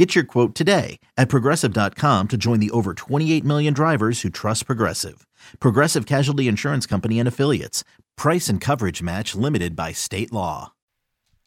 Get your quote today at progressive.com to join the over 28 million drivers who trust Progressive. Progressive Casualty Insurance Company and Affiliates. Price and coverage match limited by state law.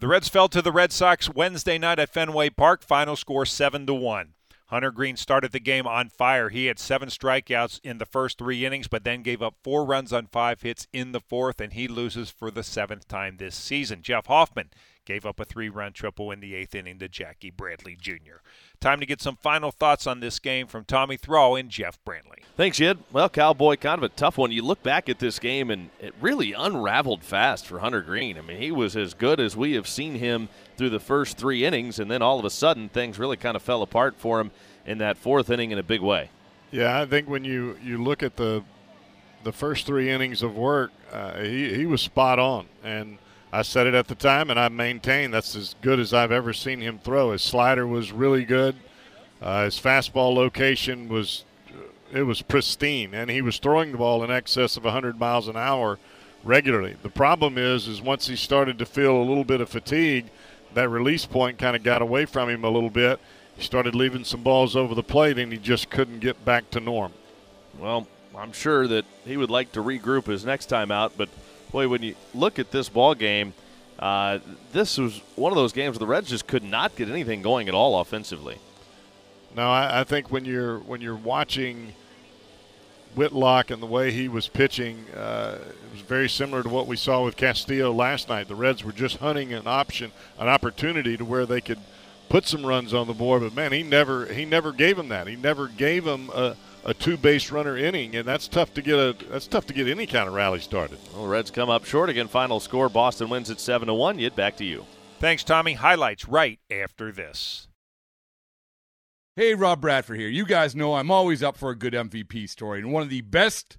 The Reds fell to the Red Sox Wednesday night at Fenway Park. Final score 7 to 1. Hunter Greene started the game on fire. He had seven strikeouts in the first three innings, but then gave up four runs on five hits in the fourth, and he loses for the seventh time this season. Jeff Hoffman gave up a three run triple in the eighth inning to Jackie Bradley Jr. Time to get some final thoughts on this game from Tommy Thrall and Jeff Brantley. Thanks, Jed. Well, Cowboy, kind of a tough one. You look back at this game, and it really unraveled fast for Hunter Greene. I mean, he was as good as we have seen him through the first three innings, and then all of a sudden, things really kind of fell apart for him in that fourth inning in a big way. Yeah, I think when you, you look at the the first three innings of work, uh, he, he was spot on. And I said it at the time, and I maintain that's as good as I've ever seen him throw. His slider was really good. Uh, his fastball location was it was pristine, and he was throwing the ball in excess of 100 miles an hour regularly. The problem is, is once he started to feel a little bit of fatigue, that release point kind of got away from him a little bit. He started leaving some balls over the plate, and he just couldn't get back to norm. Well, I'm sure that he would like to regroup his next time out, but boy, when you look at this ball game, uh, this was one of those games where the Reds just could not get anything going at all offensively. No, I, I think when you're when you're watching Whitlock and the way he was pitching, uh, it was very similar to what we saw with Castillo last night. The Reds were just hunting an option, an opportunity to where they could put some runs on the board. But man, he never he never gave him that. He never gave him a, a two base runner inning, and that's tough to get a that's tough to get any kind of rally started. Well, Reds come up short again. Final score: Boston wins at seven to one. Yet back to you. Thanks, Tommy. Highlights right after this. Hey, Rob Bradford here. You guys know I'm always up for a good MVP story, and one of the best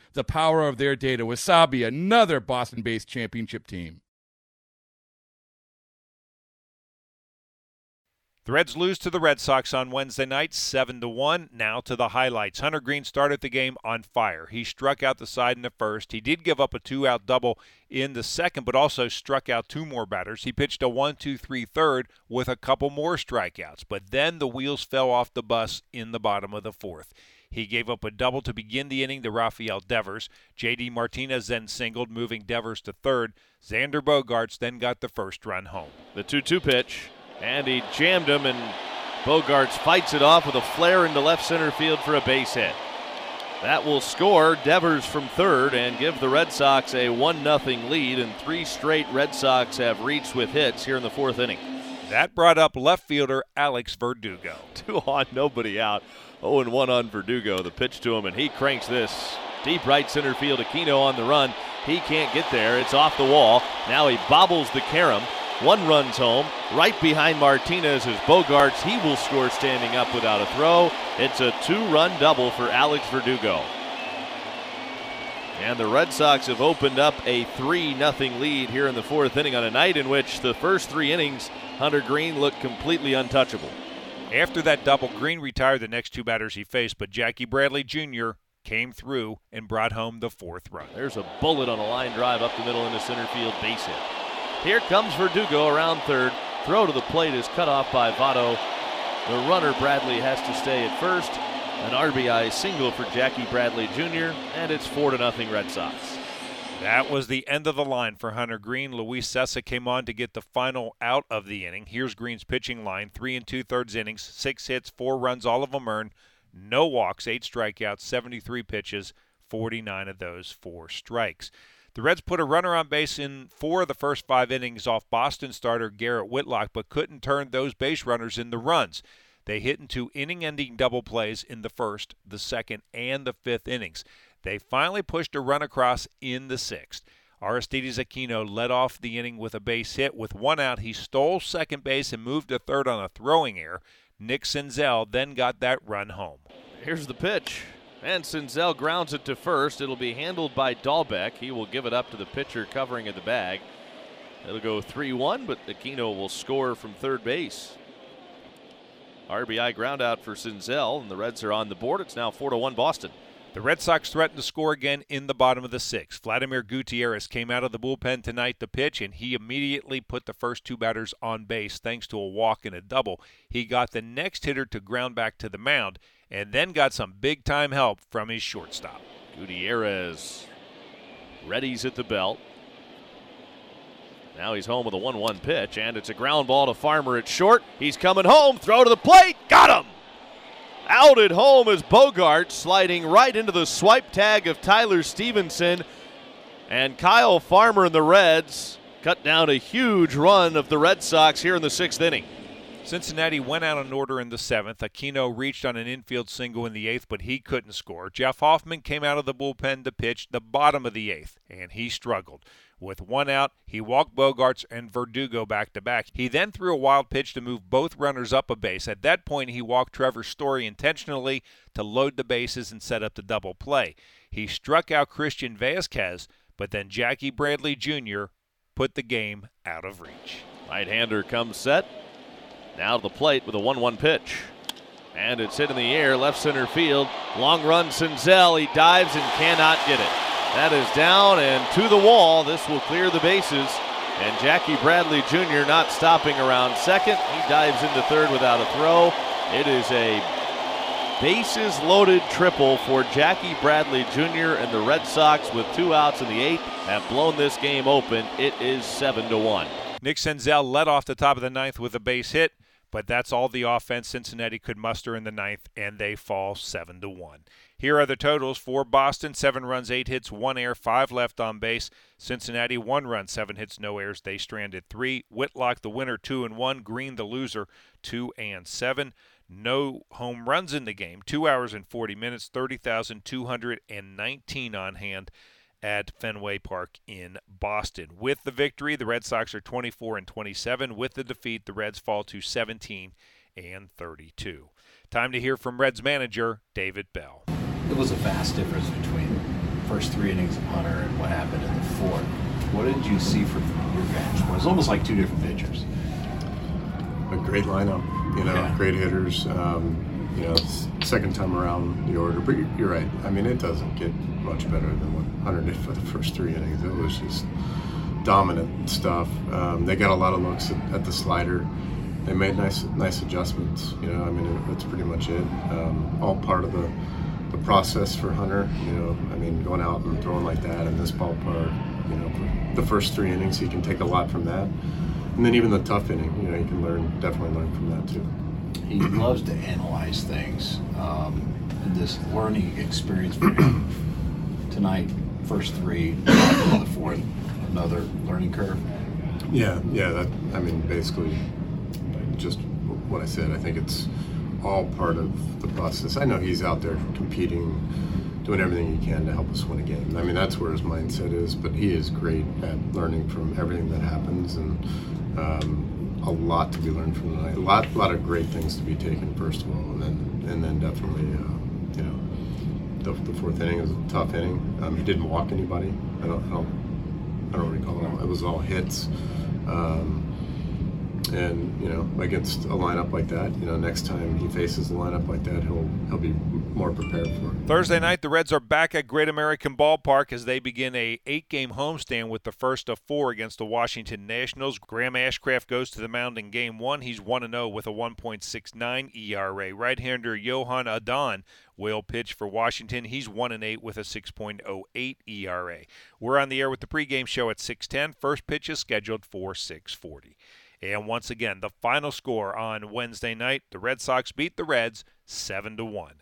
the power of their data. Wasabi, another Boston based championship team. The Reds lose to the Red Sox on Wednesday night, 7 to 1. Now to the highlights. Hunter Greene started the game on fire. He struck out the side in the first. He did give up a two-out double in the second, but also struck out two more batters. He pitched a 1-2-3 third with a couple more strikeouts, but then the wheels fell off the bus in the bottom of the fourth. He gave up a double to begin the inning to Rafael Devers. J.D. Martinez then singled, moving Devers to third. Xander Bogaerts then got the first run home. The 2 2 pitch, and he jammed him, and Bogaerts fights it off with a flare into left center field for a base hit. That will score Devers from third and give the Red Sox a 1 0 lead, and three straight Red Sox have reached with hits here in the fourth inning. That brought up left fielder Alex Verdugo. Two on, nobody out. 0 1 on Verdugo. The pitch to him, and he cranks this. Deep right center field. Aquino on the run. He can't get there. It's off the wall. Now he bobbles the carom. One runs home. Right behind Martinez is Bogaerts. He will score standing up without a throw. It's a two run double for Alex Verdugo. And the Red Sox have opened up a 3 0 lead here in the fourth inning on a night in which the first three innings, Hunter Greene looked completely untouchable. After that double, Greene retired the next two batters he faced, but Jackie Bradley Jr. came through and brought home the fourth run. There's a bullet on a line drive up the middle into center field base hit. Here comes Verdugo around third. Throw to the plate is cut off by Votto. The runner Bradley has to stay at first. An RBI single for Jackie Bradley Jr. and it's four to nothing Red Sox. That was the end of the line for Hunter Greene. Luis Cessa came on to get the final out of the inning. Here's Greene's pitching line: three and two thirds innings, six hits, four runs, all of them earned, no walks, eight strikeouts, 73 pitches, 49 of those four strikes. The Reds put a runner on base in four of the first five innings off Boston starter Garrett Whitlock, but couldn't turn those base runners into runs. They hit into inning ending double plays in the first, the second, and the fifth innings. They finally pushed a run across in the sixth. Aristides Aquino led off the inning with a base hit. With one out, he stole second base and moved to third on a throwing error. Nick Senzel then got that run home. Here's the pitch. And Senzel grounds it to first. It'll be handled by Dalbec. He will give it up to the pitcher covering at the bag. It'll go 3 1, but Aquino will score from third base. RBI ground out for Senzel, and the Reds are on the board. It's now 4 1 Boston. The Red Sox threatened to score again in the bottom of the sixth. Vladimir Gutierrez came out of the bullpen tonight to pitch, and he immediately put the first two batters on base thanks to a walk and a double. He got the next hitter to ground back to the mound, and then got some big time help from his shortstop. Gutierrez readies at the belt. Now he's home with a 1 1 pitch, and it's a ground ball to Farmer at short. He's coming home, throw to the plate, got him! Out at home is Bogart sliding right into the swipe tag of Tyler Stephenson. And Kyle Farmer and the Reds cut down a huge run of the Red Sox here in the sixth inning. Cincinnati went out in order in the seventh. Aquino reached on an infield single in the eighth, but he couldn't score. Jeff Hoffman came out of the bullpen to pitch the bottom of the eighth, and he struggled. With one out, he walked Bogaerts and Verdugo back to back. He then threw a wild pitch to move both runners up a base. At that point, he walked Trevor Story intentionally to load the bases and set up the double play. He struck out Christian Vasquez, but then Jackie Bradley Jr. put the game out of reach. Right hander comes set. Now to the plate with a 1 1 pitch. And it's hit in the air, left center field. Long run, Senzel. He dives and cannot get it. That is down and to the wall. This will clear the bases. And Jackie Bradley Jr. not stopping around second. He dives into third without a throw. It is a bases loaded triple for Jackie Bradley Jr. and the Red Sox with two outs in the eighth have blown this game open. It is seven to one. Nick Senzel led off the top of the ninth with a base hit, but that's all the offense Cincinnati could muster in the ninth, and they fall seven to one. Here are the totals for Boston: seven runs, eight hits, one error, five left on base. Cincinnati one run, seven hits, no errors. They stranded three. Whitlock the winner, two and one. Greene the loser, two and seven. No home runs in the game. Two hours and 40 minutes, 30,219 on hand at Fenway Park in Boston. With the victory, the Red Sox are 24 and 27. With the defeat, the Reds fall to 17 and 32. Time to hear from Reds manager David Bell it was a vast difference between first three innings of Hunter and what happened in the fourth. What did you see from your bench? It was almost like two different pitchers. A great lineup, you know, yeah. great hitters. Um, you know, second time around the order, but you're right. I mean, it doesn't get much better than what Hunter did for the first three innings. It was just dominant stuff. Um, they got a lot of looks at, at, the slider. They made nice, nice adjustments. You know, I mean, it, that's pretty much it. Um, all part of the the process for Hunter. You know, I mean, going out and throwing like that in this ballpark. You know, the first three innings, he can take a lot from that, and then even the tough inning, you know, you can learn definitely learn from that too. He loves to analyze things. Um, this learning experience for him tonight, first three, the fourth, another learning curve. Yeah, yeah. That I mean, basically, just what I said. I think it's all part of the process. I know he's out there competing, doing everything he can to help us win a game. I mean, that's where his mindset is, but he is great at learning from everything that happens and um, a lot to be learned from tonight. A lot, a lot of great things to be taken, first of all, and then, and then definitely, uh, you know, the, the, fourth inning was a tough inning. Um, he didn't walk anybody. I don't, I don't, I don't recall. It It was all hits. Um, and you know, against a lineup like that, you know, next time he faces a lineup like that, he'll he'll be more prepared for. Thursday night, the Reds are back at Great American Ballpark as they begin a eight-game homestand with the first of four against the Washington Nationals. Graham Ashcraft goes to the mound in Game One. He's one and zero with a 1.69 ERA. Right-hander Joan Adon will pitch for Washington. He's 1 and 8 with a 6.08 ERA. We're on the air with the pregame show at 6:10. First pitch is scheduled for 6:40. And once again, the final score on Wednesday night, the Red Sox beat the Reds 7 to 1.